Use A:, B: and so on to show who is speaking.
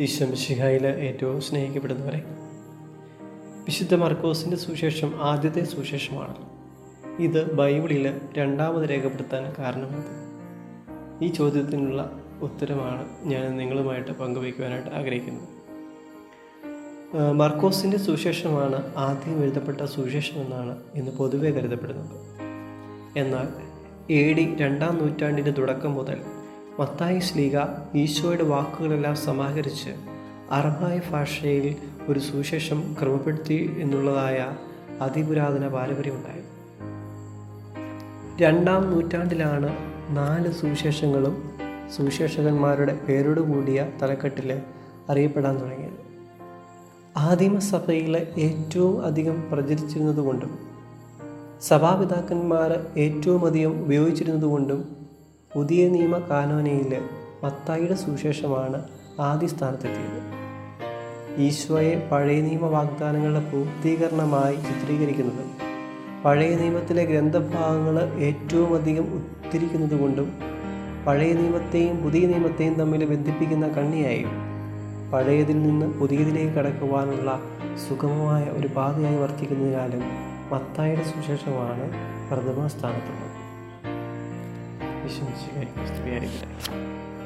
A: ഈശ്വംശിഹായിൽ ഏറ്റവും സ്നേഹിക്കപ്പെടുന്നവരെ. വിശുദ്ധ മർക്കോസിന്റെ സുശേഷം ആദ്യത്തെ സുശേഷമാണ് ഇത് ബൈബിളിൽ രണ്ടാമത് രേഖപ്പെടുത്താൻ കാരണമെന്ത് ഈ ചോദ്യത്തിനുള്ള ഉത്തരമാണ് ഞാൻ നിങ്ങളുമായിട്ട് പങ്കുവയ്ക്കുവാനായിട്ട് ആഗ്രഹിക്കുന്നത്. മർക്കോസിന്റെ സുശേഷമാണ് ആദ്യം എഴുതപ്പെട്ട സുവിശേഷമെന്നാണ് ഇന്ന് പൊതുവെ കരുതപ്പെടുന്നത്. എന്നാൽ എ ഡി രണ്ടാം നൂറ്റാണ്ടിന്റെ തുടക്കം മുതൽ മത്തായി ശ്ലീഗ ഈശോയുടെ വാക്കുകളെല്ലാം സമാഹരിച്ച് അറബായ ഭാഷയിൽ ഒരു സുവിശേഷം ക്രമപ്പെടുത്തി എന്നുള്ളതായ അതിപുരാതന പാരമ്പര്യമുണ്ടായി രണ്ടാം നൂറ്റാണ്ടിലാണ് നാല് സുവിശേഷങ്ങളും സുവിശേഷകന്മാരുടെ പേരോട് കൂടിയ തലക്കെട്ടിൽ അറിയപ്പെടാൻ തുടങ്ങിയത്. ആദിമസഭയിലെ ഏറ്റവും അധികം പ്രചരിച്ചിരുന്നതുകൊണ്ടും സഭാപിതാക്കന്മാർ ഏറ്റവും അധികം ഉപയോഗിച്ചിരുന്നതുകൊണ്ടും പുതിയ നിയമ കാനോനയിൽ മത്തായിയുടെ സുവിശേഷമാണ് ആദ്യ സ്ഥാനത്തെത്തിയത് ഈശോയെ പഴയ നിയമ വാഗ്ദാനങ്ങളുടെ പൂർത്തീകരണമായി ചിത്രീകരിക്കുന്നത് പഴയ നിയമത്തിലെ ഗ്രന്ഥഭാഗങ്ങൾ ഏറ്റവും അധികം ഉദ്ധരിക്കുന്നതുകൊണ്ടും പഴയ നിയമത്തെയും പുതിയ നിയമത്തെയും തമ്മിൽ ബന്ധിപ്പിക്കുന്ന കണ്ണിയായും പഴയതിൽ നിന്ന് പുതിയതിലേക്ക് കടക്കുവാനുള്ള സുഗമമായ ഒരു പാതയായി വർത്തിക്കുന്നതിനാലും മത്തായുടെ സുശേഷമാണ് പ്രഥമ സ്ഥാനത്തുള്ളത്. patience you're going to have to be over.